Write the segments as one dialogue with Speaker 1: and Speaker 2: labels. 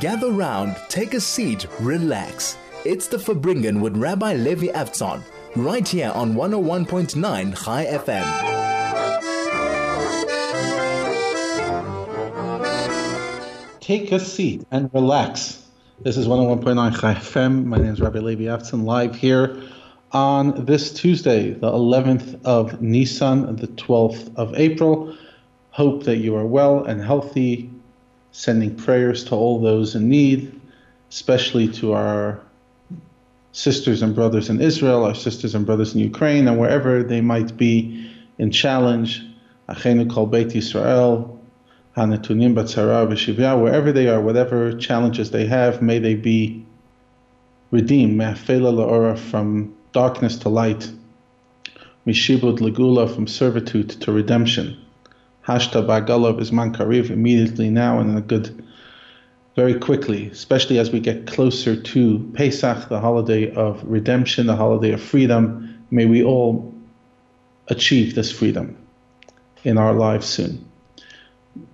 Speaker 1: Gather round, take a seat, relax. It's the Farbrengen with Rabbi Levi Avtzon, right here on 101.9 Chai FM.
Speaker 2: Take a seat and relax. This is 101.9 Chai FM. My name is Rabbi Levi Avtzon, live here on this Tuesday, the 11th of Nisan, the 12th of April. Hope that you are well and healthy sending prayers to all those in need, especially to our sisters and brothers in Israel, our sisters and brothers in Ukraine, and wherever they might be in challenge. Achenu kol Beit Yisrael, Hanatunim Batzara V'Shivya, wherever they are, whatever challenges they have, may they be redeemed. Me'afela la'ora from darkness to light. Mishibud legula from servitude to redemption. Hashta Bagalov is Mankariv immediately now and in a good, very quickly, especially as we get closer to Pesach, the holiday of redemption, the holiday of freedom. May we all achieve this freedom in our lives soon.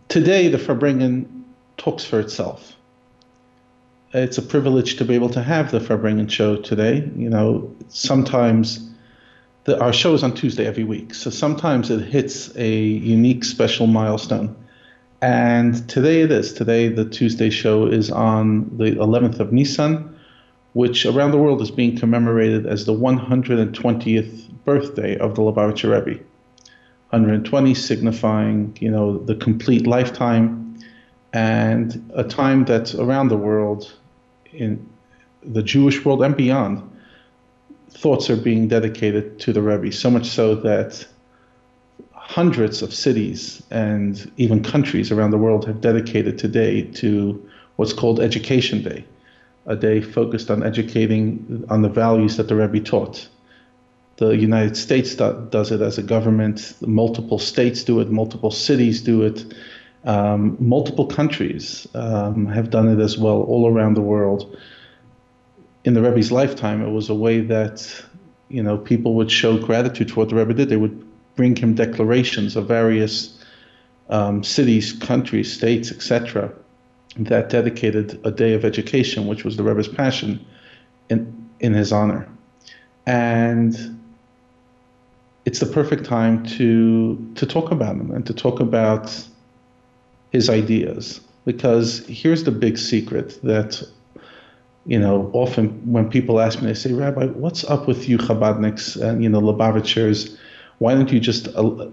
Speaker 2: Today, the Farbrengen talks for itself. It's a privilege to be able to have the Farbrengen show today. You know, sometimes the, our show is on Tuesday every week, so sometimes it hits a unique, special milestone. And today it is. Today, the Tuesday show is on the 11th of Nisan, which around the world is being commemorated as the 120th birthday of the Lubavitcher Rebbe. 120 signifying, you know, the complete lifetime and a time that around the world, in the Jewish world and beyond, thoughts are being dedicated to the Rebbe, so much so that hundreds of cities and even countries around the world have dedicated today to what's called Education Day, a day focused on educating on the values that the Rebbe taught. The United States does it as a government, multiple states do it, multiple cities do it, um, multiple countries um, have done it as well all around the world in the Rebbe's lifetime, it was a way that you know people would show gratitude for what the Rebbe did. They would bring him declarations of various um, cities, countries, states, etc., that dedicated a day of education, which was the Rebbe's passion, in in his honor, and it's the perfect time to to talk about him and to talk about his ideas because here's the big secret that you know, often when people ask me, they say, Rabbi, what's up with you Chabadniks and, you know, Lubavitchers? Why don't you just uh,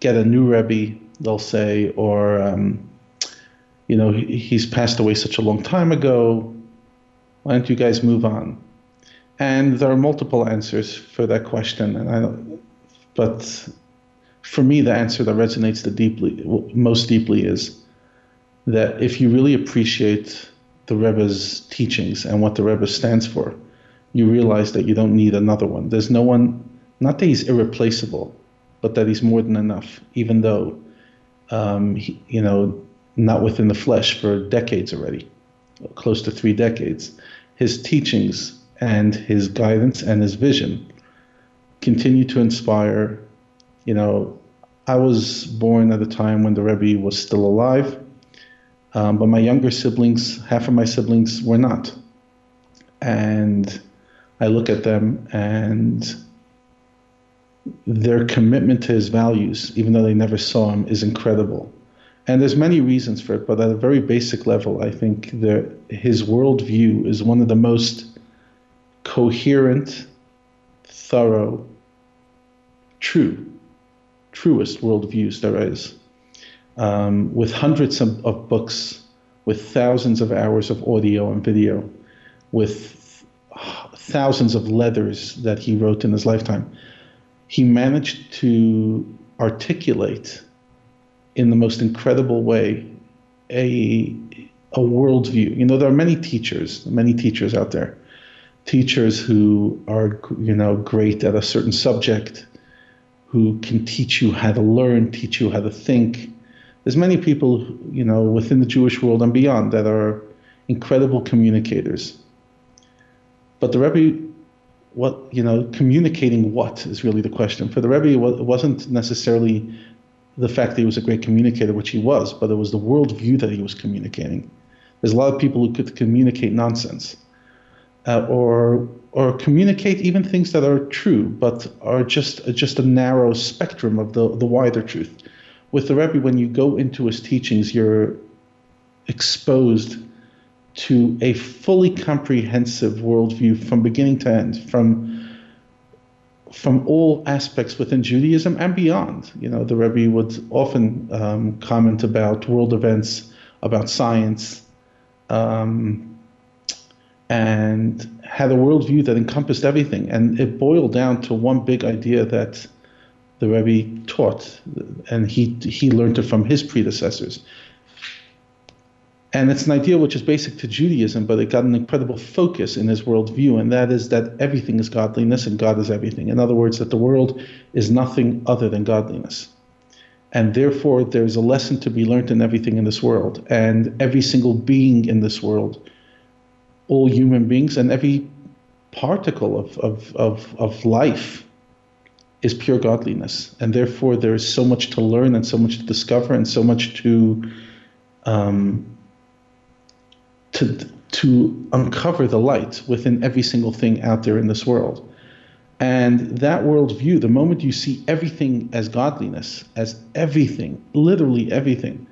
Speaker 2: get a new Rebbe, they'll say, or, um, you know, he, he's passed away such a long time ago. Why don't you guys move on? And there are multiple answers for that question. And I, but for me, the answer that resonates the deeply, most deeply is that if you really appreciate the Rebbe's teachings and what the Rebbe stands for, you realize that you don't need another one. There's no one, not that he's irreplaceable, but that he's more than enough, even though, um, he, you know, not within the flesh for decades already, close to three decades. His teachings and his guidance and his vision continue to inspire. You know, I was born at a time when the Rebbe was still alive um, but my younger siblings, half of my siblings were not. And I look at them and their commitment to his values, even though they never saw him, is incredible. And there's many reasons for it, but at a very basic level, I think that his worldview is one of the most coherent, thorough, true, truest worldviews there is um, with hundreds of, of, books, with thousands of hours of audio and video, with thousands of letters that he wrote in his lifetime. He managed to articulate in the most incredible way a, a worldview. You know, there are many teachers, many teachers out there, teachers who are, you know, great at a certain subject, who can teach you how to learn, teach you how to think, there's many people, you know, within the Jewish world and beyond that are incredible communicators. But the Rebbe, what you know, communicating what is really the question. For the Rebbe, it wasn't necessarily the fact that he was a great communicator, which he was, but it was the worldview that he was communicating. There's a lot of people who could communicate nonsense, uh, or or communicate even things that are true, but are just just a narrow spectrum of the the wider truth. With the Rebbe, when you go into his teachings, you're exposed to a fully comprehensive worldview from beginning to end, from from all aspects within Judaism and beyond. You know, the Rebbe would often um, comment about world events, about science, um, and had a worldview that encompassed everything. And it boiled down to one big idea that the Rebbe taught, and he he learned it from his predecessors. And it's an idea which is basic to Judaism, but it got an incredible focus in his worldview, and that is that everything is godliness and God is everything. In other words, that the world is nothing other than godliness. And therefore, there's a lesson to be learned in everything in this world. And every single being in this world, all human beings, and every particle of, of, of, of life is pure godliness. And therefore, there is so much to learn and so much to discover and so much to. Um, to to uncover the light within every single thing out there in this world. And that worldview, the moment you see everything as godliness, as everything, literally everything,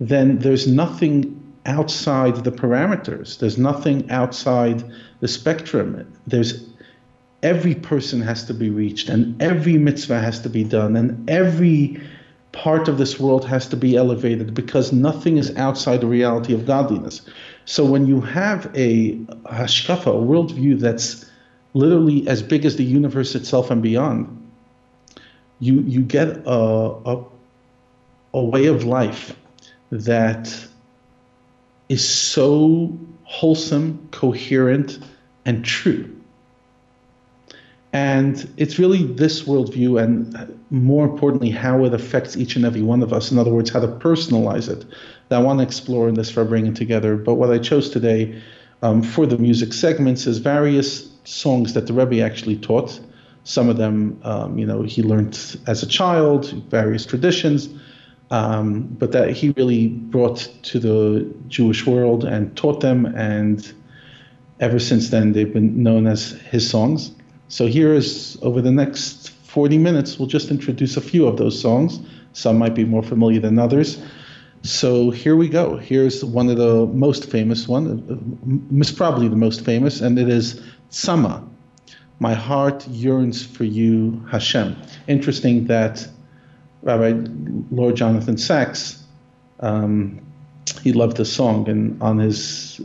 Speaker 2: then there's nothing outside the parameters. There's nothing outside the spectrum. There's every person has to be reached, and every mitzvah has to be done, and every part of this world has to be elevated because nothing is outside the reality of godliness. So when you have a hashkafa, a worldview that's literally as big as the universe itself and beyond, you you get a, a, a way of life that is so wholesome, coherent, and true. And it's really this worldview, and more importantly, how it affects each and every one of us. In other words, how to personalize it, that I want to explore in this Farbrengen together. But what I chose today um, for the music segments is various songs that the Rebbe actually taught. Some of them, um, you know, he learned as a child, various traditions, um, but that he really brought to the Jewish world and taught them. And ever since then, they've been known as his songs. So here is over the next 40 minutes, we'll just introduce a few of those songs. Some might be more familiar than others. So here we go. Here's one of the most famous one, most probably the most famous, and it is Tzama. My heart yearns for you, Hashem. Interesting that Rabbi Lord Jonathan Sacks, um, he loved the song, and on his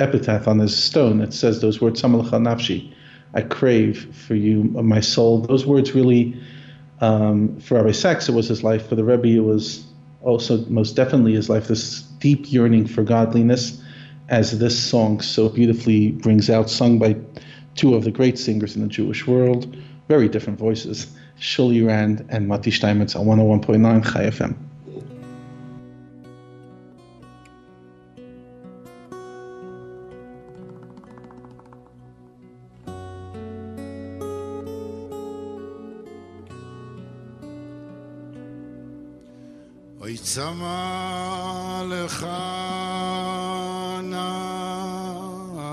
Speaker 2: epitaph on his stone it says those words, Tzama nafshi, I crave for you, my soul. Those words really, um, for Rabbi Sacks, it was his life. For the Rebbe, it was also most definitely his life, this deep yearning for godliness, as this song so beautifully brings out, sung by two of the great singers in the Jewish world, very different voices, Shuli Rand and Motty Steinmetz on 101.9 Chai FM.
Speaker 3: צמא לך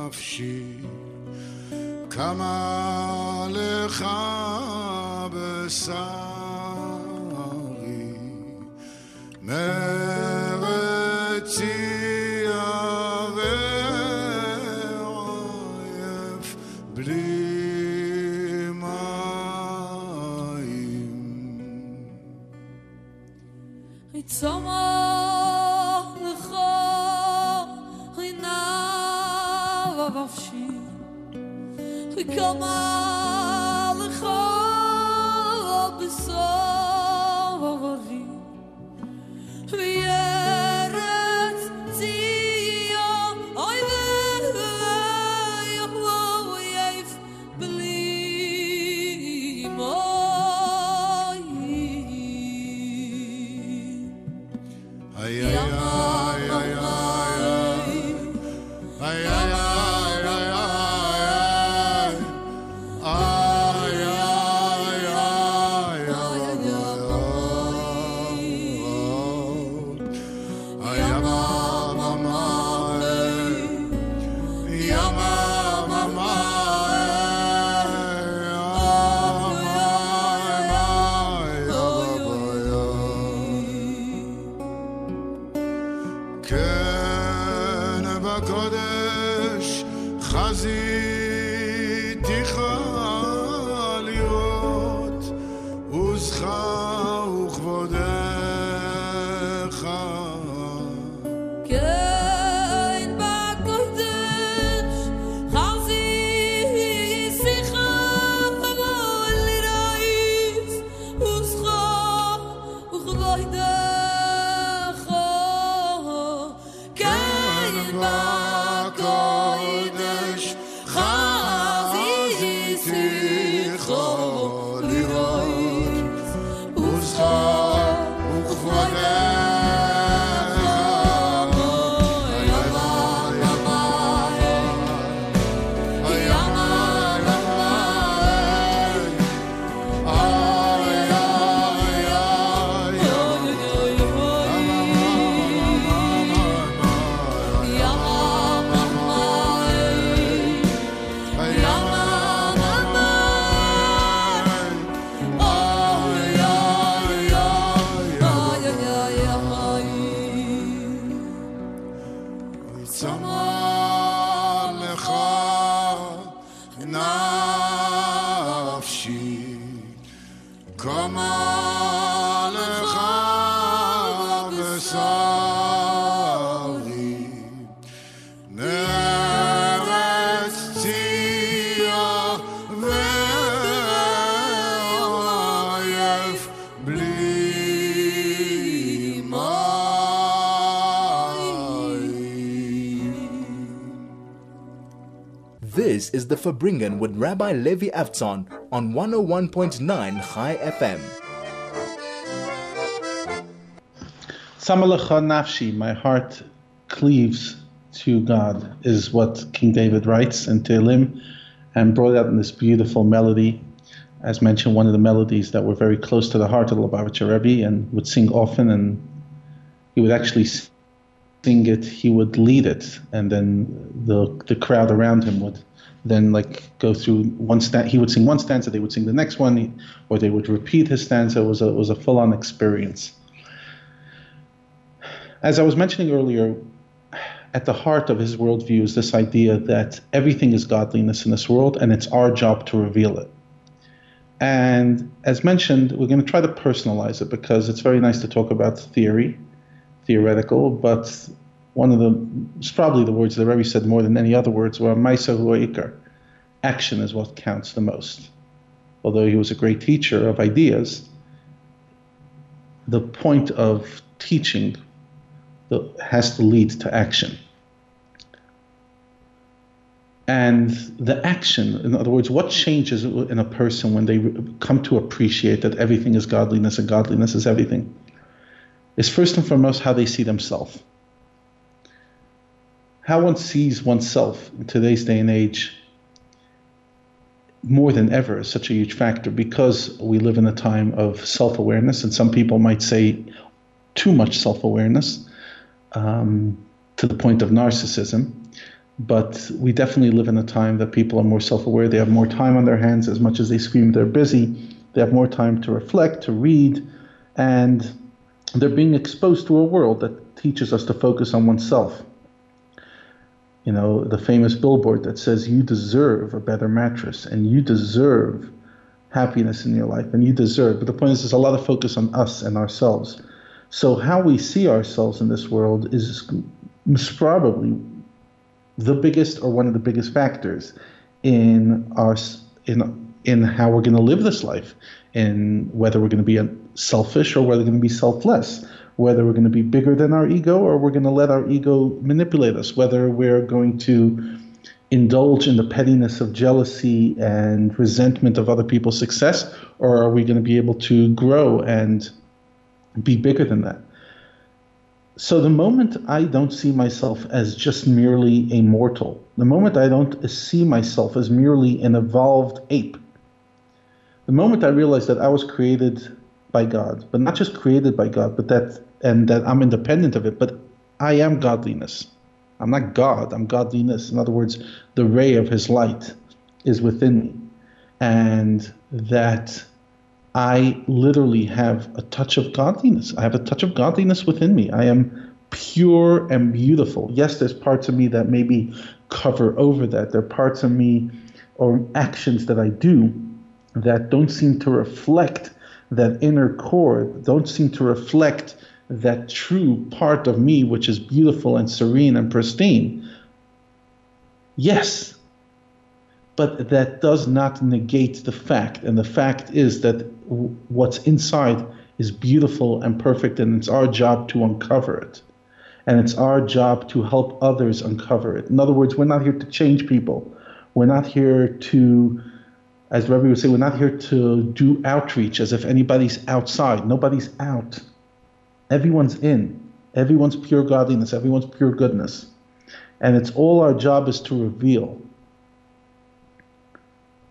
Speaker 3: נפשי, כמה לך בשרי, Come on. תיכל לראות
Speaker 1: וזכר the Farbrengen with Rabbi Levi Avtzon on 101.9 Chai FM.
Speaker 2: My heart cleaves to God, is what King David writes in Tehillim and brought out in this beautiful melody. As mentioned, one of the melodies that were very close to the heart of the Lubavitcher Rebbe and would sing often, and he would actually sing it, he would lead it, and then the the crowd around him would then like go through one stanza. He would sing one stanza, they would sing the next one, or they would repeat his stanza. It was a it was a full on experience. As I was mentioning earlier, at the heart of his worldview is this idea that everything is godliness in this world, and it's our job to reveal it. And as mentioned, we're going to try to personalize it because it's very nice to talk about theory, theoretical, but one of the, it's probably the words the Rebbe said more than any other words were Maisa Ikar. Action is what counts the most. Although he was a great teacher of ideas, the point of teaching has to lead to action. And the action, in other words, what changes in a person when they come to appreciate that everything is godliness and godliness is everything, is first and foremost how they see themselves. How one sees oneself in today's day and age more than ever is such a huge factor because we live in a time of self awareness, and some people might say too much self awareness um, to the point of narcissism. But we definitely live in a time that people are more self aware. They have more time on their hands as much as they scream they're busy. They have more time to reflect, to read, and they're being exposed to a world that teaches us to focus on oneself. You know, the famous billboard that says, You deserve a better mattress and you deserve happiness in your life and you deserve. But the point is, there's a lot of focus on us and ourselves. So, how we see ourselves in this world is probably the biggest or one of the biggest factors in our in in how we're going to live this life, in whether we're going to be selfish or whether we're going to be selfless, whether we're going to be bigger than our ego or we're going to let our ego manipulate us, whether we're going to indulge in the pettiness of jealousy and resentment of other people's success, or are we going to be able to grow and be bigger than that? So the moment I don't see myself as just merely a mortal, the moment I don't see myself as merely an evolved ape, the moment I realize that I was created by God, but not just created by God, but that and that I'm independent of it, but I am godliness. I'm not God, I'm godliness. In other words, the ray of his light is within me. And that I literally have a touch of godliness. I have a touch of godliness within me. I am pure and beautiful. Yes, there's parts of me that maybe cover over that. There are parts of me or actions that I do that don't seem to reflect that inner core, don't seem to reflect that true part of me, which is beautiful and serene and pristine. Yes, but that does not negate the fact. And the fact is that what's inside is beautiful and perfect, and it's our job to uncover it. And it's our job to help others uncover it. In other words, we're not here to change people. We're not here to, as Rebbe would say, we're not here to do outreach as if anybody's outside. Nobody's out. Everyone's in. Everyone's pure godliness, everyone's pure goodness. And it's all our job is to reveal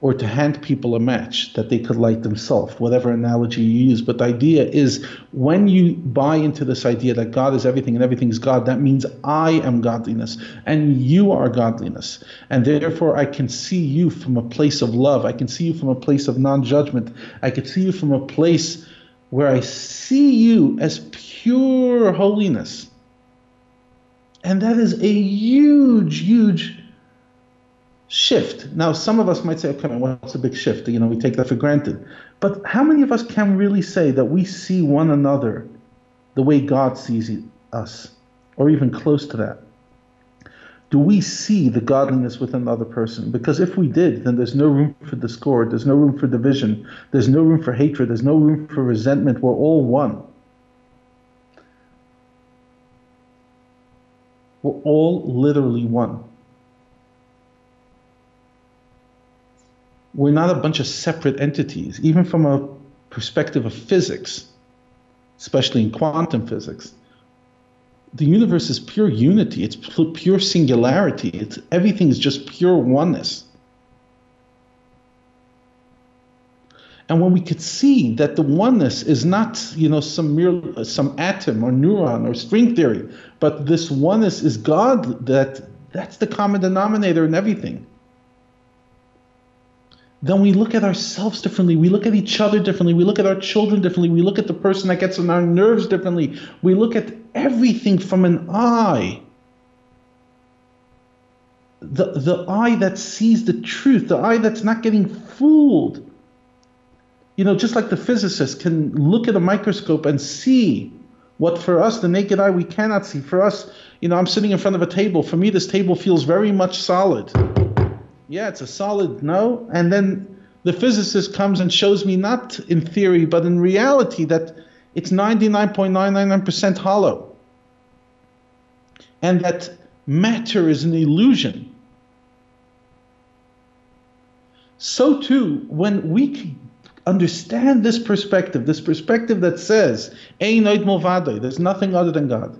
Speaker 2: or to hand people a match that they could light themselves, whatever analogy you use. But the idea is when you buy into this idea that God is everything and everything is God, that means I am godliness and you are godliness. And therefore, I can see you from a place of love. I can see you from a place of non judgment. I can see you from a place where I see you as pure holiness. And that is a huge, huge shift. Now, some of us might say, okay, what's a big shift? You know, we take that for granted. But how many of us can really say that we see one another the way God sees us, or even close to that? Do we see the godliness within another person? Because if we did, then there's no room for discord, there's no room for division, there's no room for hatred, there's no room for resentment. We're all one. We're all literally one. We're not a bunch of separate entities, even from a perspective of physics, especially in quantum physics. The universe is pure unity, it's pure singularity, it's, everything is just pure oneness. And when we could see that the oneness is not, you know, some mere some atom or neuron or string theory, but this oneness is God, that that's the common denominator in everything then we look at ourselves differently. We look at each other differently. We look at our children differently. We look at the person that gets on our nerves differently. We look at everything from an eye. The, the eye that sees the truth, the eye that's not getting fooled. You know, just like the physicist can look at a microscope and see what for us, the naked eye, we cannot see. For us, you know, I'm sitting in front of a table. For me, this table feels very much solid yeah, it's a solid no. And then the physicist comes and shows me not in theory, but in reality that it's 99.999% hollow. And that matter is an illusion. So too, when we understand this perspective, this perspective that says, there's nothing other than God.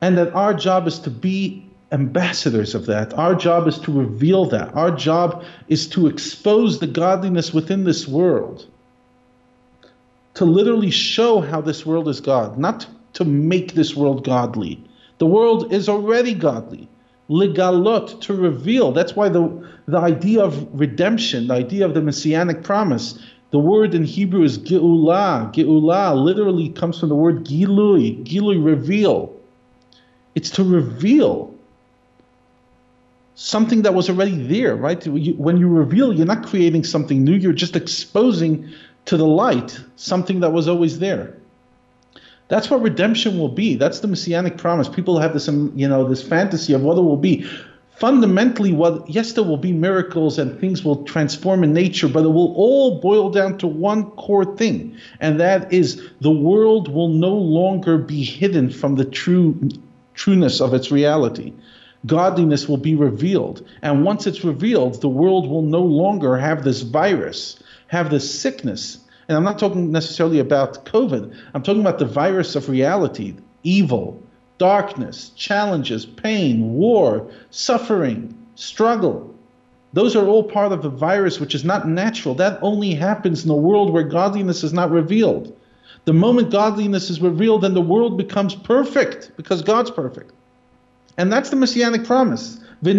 Speaker 2: And that our job is to be ambassadors of that. Our job is to reveal that. Our job is to expose the godliness within this world. To literally show how this world is God, not to make this world godly. The world is already godly. Legalot, to reveal. That's why the, the idea of redemption, the idea of the messianic promise, the word in Hebrew is geulah. Geulah literally comes from the word gilui. Gilui, reveal. It's to reveal something that was already there, right? when you reveal, you're not creating something new, you're just exposing to the light something that was always there. That's what redemption will be. That's the messianic promise. People have this, um, you know, this fantasy of what it will be. Fundamentally, what yes, there will be miracles and things will transform in nature, but it will all boil down to one core thing, and that is the world will no longer be hidden from the true trueness of its reality godliness will be revealed. And once it's revealed, the world will no longer have this virus, have this sickness. And I'm not talking necessarily about COVID, I'm talking about the virus of reality, evil, darkness, challenges, pain, war, suffering, struggle. Those are all part of the virus, which is not natural. That only happens in a world where godliness is not revealed. The moment godliness is revealed, then the world becomes perfect because God's perfect. And that's the messianic promise. The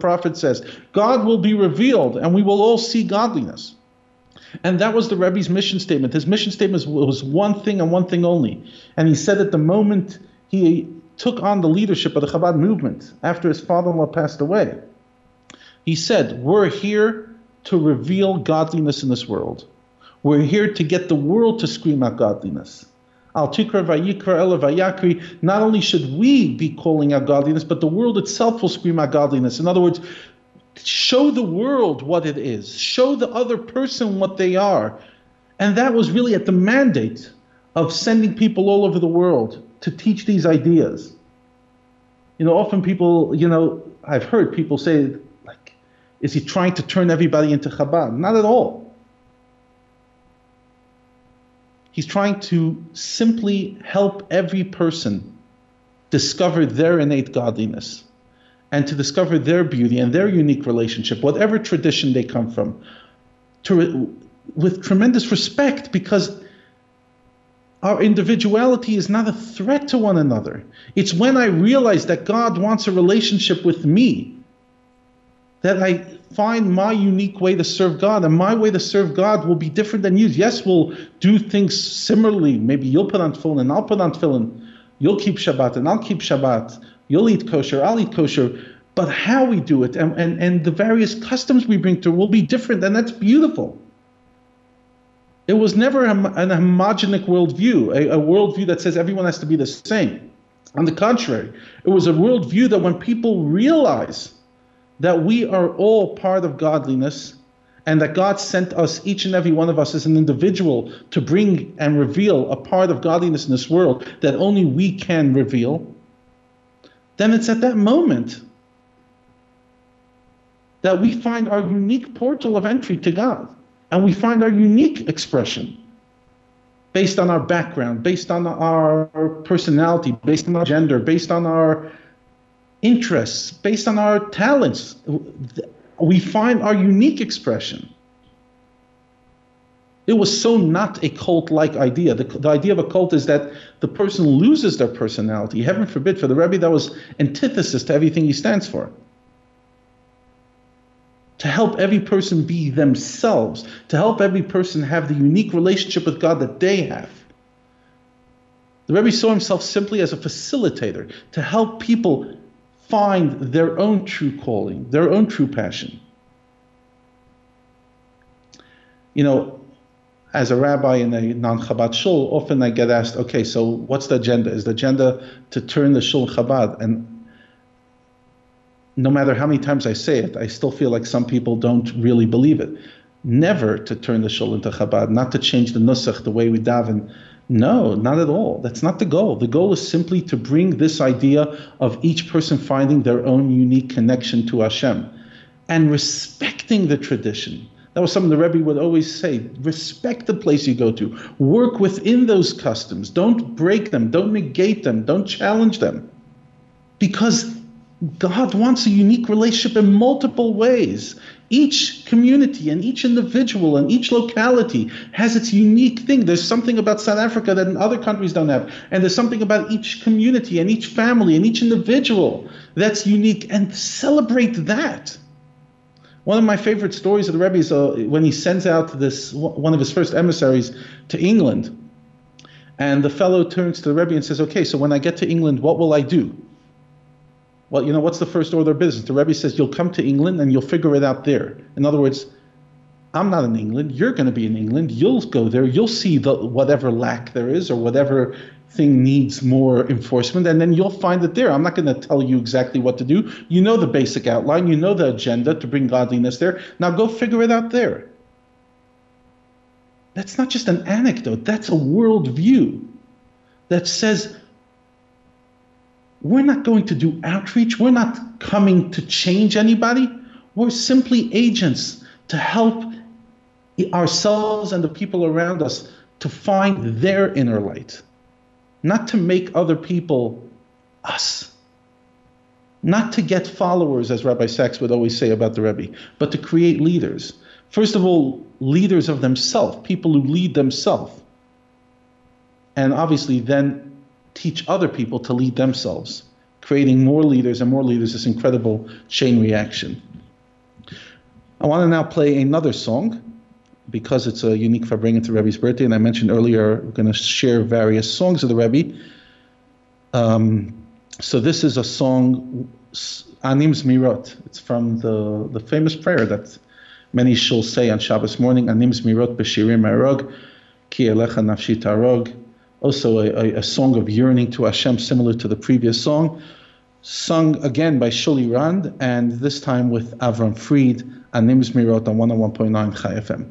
Speaker 2: prophet says, God will be revealed and we will all see godliness. And that was the Rebbe's mission statement. His mission statement was one thing and one thing only. And he said at the moment he took on the leadership of the Chabad movement after his father in law passed away, he said, We're here to reveal godliness in this world. We're here to get the world to scream out godliness. Al Vayikra Ela Vayakri. Not only should we be calling out godliness, but the world itself will scream out godliness. In other words, show the world what it is, show the other person what they are. And that was really at the mandate of sending people all over the world to teach these ideas. You know, often people, you know, I've heard people say, like, is he trying to turn everybody into Chabad? Not at all. He's trying to simply help every person discover their innate godliness and to discover their beauty and their unique relationship, whatever tradition they come from, to, with tremendous respect because our individuality is not a threat to one another. It's when I realize that God wants a relationship with me that I find my unique way to serve God, and my way to serve God will be different than yours. Yes, we'll do things similarly. Maybe you'll put on tefillin and I'll put on tefillin. You'll keep Shabbat and I'll keep Shabbat. You'll eat kosher, I'll eat kosher. But how we do it and, and, and the various customs we bring to will be different, and that's beautiful. It was never a, an homogenic worldview, a, a worldview that says everyone has to be the same. On the contrary, it was a worldview that when people realize that we are all part of godliness and that God sent us, each and every one of us as an individual, to bring and reveal a part of godliness in this world that only we can reveal, then it's at that moment that we find our unique portal of entry to God. And we find our unique expression based on our background, based on our personality, based on our gender, based on our interests, based on our talents. We find our unique expression. It was so not a cult like idea. The, the, idea of a cult is that the person loses their personality. Heaven forbid, for the Rebbe, that was antithesis to everything he stands for. To help every person be themselves, to help every person have the unique relationship with God that they have. The Rebbe saw himself simply as a facilitator to help people find their own true calling, their own true passion. You know, as a rabbi in a non-Chabad shul, often I get asked, okay, so what's the agenda? Is the agenda to turn the shul Chabad? And no matter how many times I say it, I still feel like some people don't really believe it. Never to turn the shul into Chabad, not to change the nusach, the way we daven, no, not at all. That's not the goal. The goal is simply to bring this idea of each person finding their own unique connection to Hashem and respecting the tradition. That was something the Rebbe would always say respect the place you go to, work within those customs, don't break them, don't negate them, don't challenge them. Because God wants a unique relationship in multiple ways. Each community and each individual and each locality has its unique thing. There's something about South Africa that other countries don't have. And there's something about each community and each family and each individual that's unique. And celebrate that. One of my favorite stories of the Rebbe is uh, when he sends out this one of his first emissaries to England. And the fellow turns to the Rebbe and says, Okay, so when I get to England, what will I do? Well, you know, what's the first order of business? The Rebbe says, you'll come to England and you'll figure it out there. In other words, I'm not in England. You're going to be in England. You'll go there. You'll see the whatever lack there is or whatever thing needs more enforcement, and then you'll find it there. I'm not going to tell you exactly what to do. You know the basic outline. You know the agenda to bring godliness there. Now go figure it out there. That's not just an anecdote. That's a worldview that says we're not going to do outreach. We're not coming to change anybody. We're simply agents to help ourselves and the people around us to find their inner light, not to make other people us. Not to get followers, as Rabbi Sacks would always say about the Rebbe, but to create leaders. First of all, leaders of themselves, people who lead themselves. And obviously, then teach other people to lead themselves, creating more leaders and more leaders, this incredible chain reaction. I want to now play another song.
Speaker 1: because it's a unique Farbrengen to Rebbe's birthday, and I mentioned earlier we're going to share various songs of the Rebbe. Um, so this is a song, Anim Zmirot. It's from the, the famous prayer that many shall say on Shabbos morning, Anim Zmirot B'Shirim Arog, Ki Elecha Nafshi Tarog. Also a, a, song of yearning to Hashem, similar to the previous song, sung again by Shuli Rand, and this time with Avram Fried, Anim Zmirot on 101.9 Chai FM.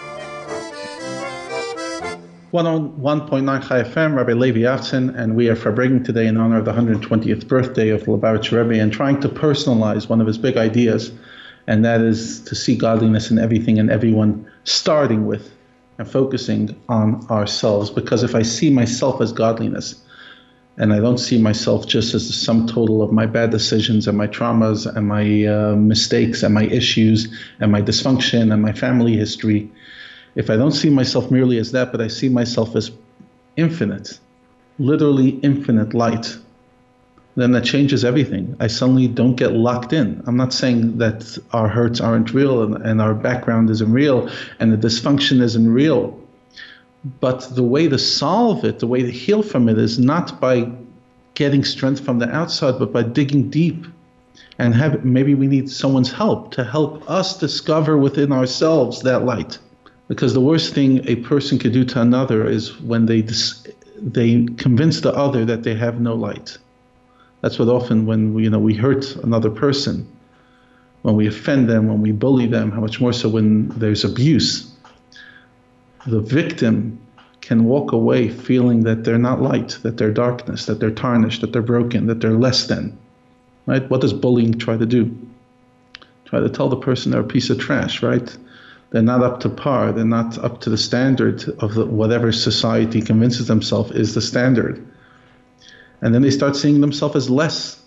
Speaker 4: 101.9 Chai FM,
Speaker 2: Rabbi Levi Avtzon, and we are farbrengen today in honor of the 120th birthday of Lubavitch Rebbe and trying to personalize one of his big ideas, and that is to see godliness in everything and everyone, starting with and focusing on ourselves. Because if I see myself as godliness, and I don't see myself just as the sum total of my bad decisions and my traumas and my uh, mistakes and my issues and my dysfunction and my family history, if I don't see myself merely as that, but I see myself as infinite, literally infinite light, then that changes everything. I suddenly don't get locked in. I'm not saying that our hurts aren't real and, and our background isn't real and the dysfunction isn't real. But the way to solve it, the way to heal from it, is not by getting strength from the outside, but by digging deep. And have, maybe we need someone's help to help us discover within ourselves that light. Because the worst thing a person could do to another is when they dis- they convince the other that they have no light. That's what often when we, you know we hurt another person, when we offend them, when we bully them, how much more so when there's abuse. The victim can walk away feeling that they're not light, that they're darkness, that they're tarnished, that they're broken, that they're less than. Right? What does bullying try to do? Try to tell the person they're a piece of trash, right? They're not up to par. They're not up to the standard of the, whatever society convinces themselves is the standard. And then they start seeing themselves as less.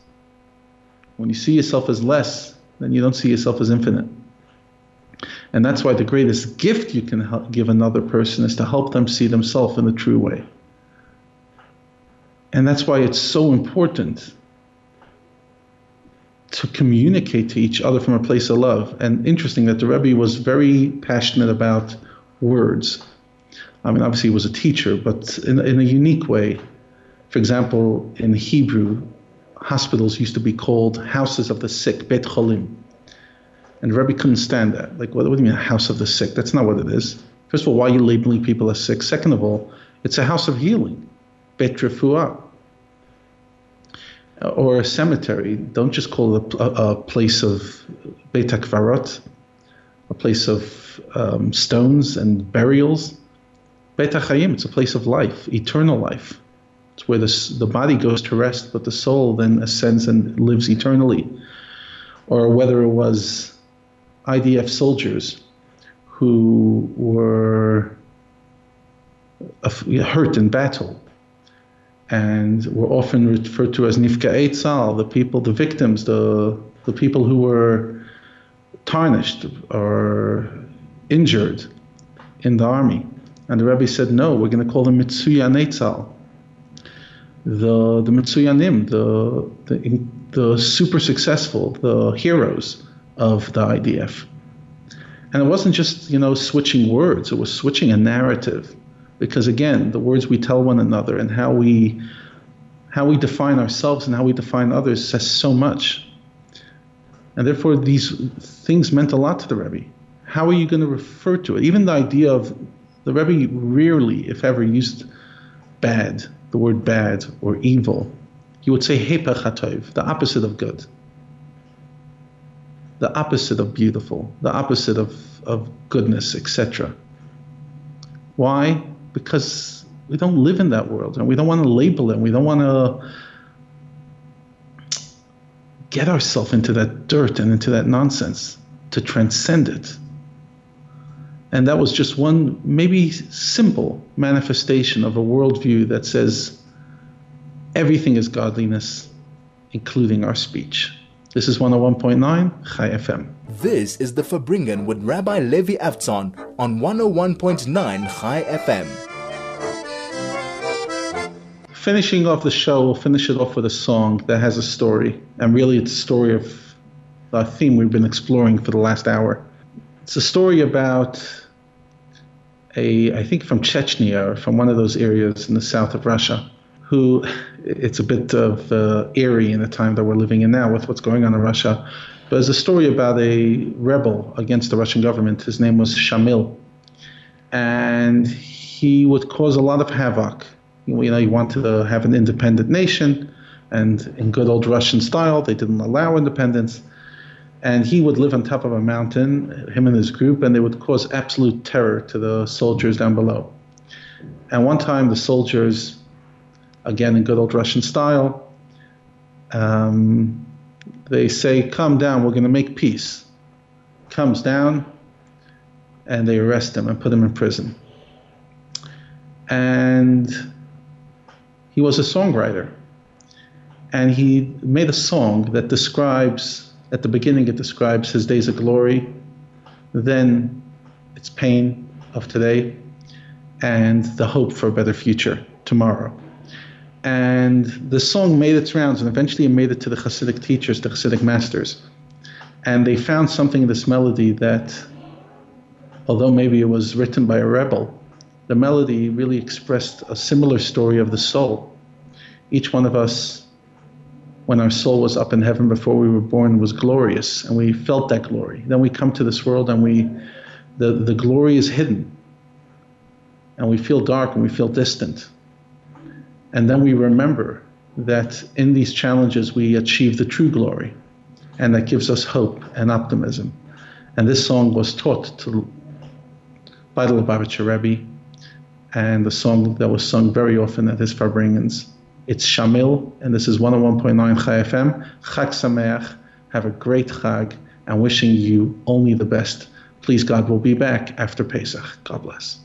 Speaker 2: When you see yourself as less, then you don't see yourself as infinite. And that's why the greatest gift you can give another person is to help them see themselves in the true way. And that's why it's so important to communicate to each other from a place of love. And interesting that the Rebbe was very passionate about words. I mean, obviously, he was a teacher, but in, in a unique way. For example, in Hebrew, hospitals used to be called houses of the sick, Bet Cholim. And the Rebbe couldn't stand that. Like, what, what do you mean, a house of the sick? That's not what it is. First of all, why are you labeling people as sick? Second of all, it's a house of healing, Bet Refuah or a cemetery, don't just call it a, a place of Beit HaKvarot, a place of um, stones and burials. Beit HaChayim, it's a place of life, eternal life. It's where the, the body goes to rest, but the soul then ascends and lives eternally. Or whether it was IDF soldiers who were hurt in battle and were often referred to as nifka'ei tzal, the people, the victims, the the people who were tarnished or injured in the army. And the Rebbe said, no, we're going to call them mitsuyanei tzal, the the mitsuyanim, the, the the super successful, the heroes of the IDF. And it wasn't just you know switching words; it was switching a narrative because again the words we tell one another and how we how we define ourselves and how we define others says so much. And therefore these things meant a lot to the rebbe. How are you going to refer to it? Even the idea of the rebbe rarely if ever used bad the word bad or evil. He would say the opposite of good. The opposite of beautiful the opposite of, of goodness etc why because we don't live in that world and we don't want to label it. and We don't want to get ourselves into that dirt and into that nonsense to transcend it. And that was just one, maybe simple manifestation of a worldview that says everything is godliness, including our speech. This is 101.9 Chai FM.
Speaker 1: This is the Farbrengen with Rabbi Levi Avtzon on 101.9 Chai FM.
Speaker 2: Finishing off the show, we'll finish it off with a song that has a story. And really, it's a story of the theme we've been exploring for the last hour. It's a story about a, I think from Chechnya or from one of those areas in the south of Russia, who it's a bit of uh, eerie in the time that we're living in now with what's going on in Russia. But there's a story about a rebel against the Russian government. His name was Shamil. And he would cause a lot of havoc. You know, he wanted to have an independent nation. And in good old Russian style, they didn't allow independence. And he would live on top of a mountain, him and his group, and they would cause absolute terror to the soldiers down below. And one time the soldiers, again in good old Russian style, um, they say, Come down, we're going to make peace. Comes down, and they arrest him and put him in prison. And he was a songwriter. And he made a song that describes, at the beginning, it describes his days of glory, then its pain of today, and the hope for a better future tomorrow. And the song made its rounds, and eventually it made it to the Hasidic teachers, the Hasidic masters. And they found something in this melody that, although maybe it was written by a rebel, the melody really expressed a similar story of the soul. Each one of us, when our soul was up in heaven before we were born, was glorious, and we felt that glory. Then we come to this world and we, the, the glory is hidden, and we feel dark and we feel distant. And then we remember that in these challenges we achieve the true glory, and that gives us hope and optimism. And this song was taught to by the Lubavitcher Rebbe, and the song that was sung very often at his Farbrengens. It's Shamil, and this is 101.9 Chai FM. Chag Sameach. Have a great Chag, and wishing you only the best. Please, God, we'll be back after Pesach. God bless.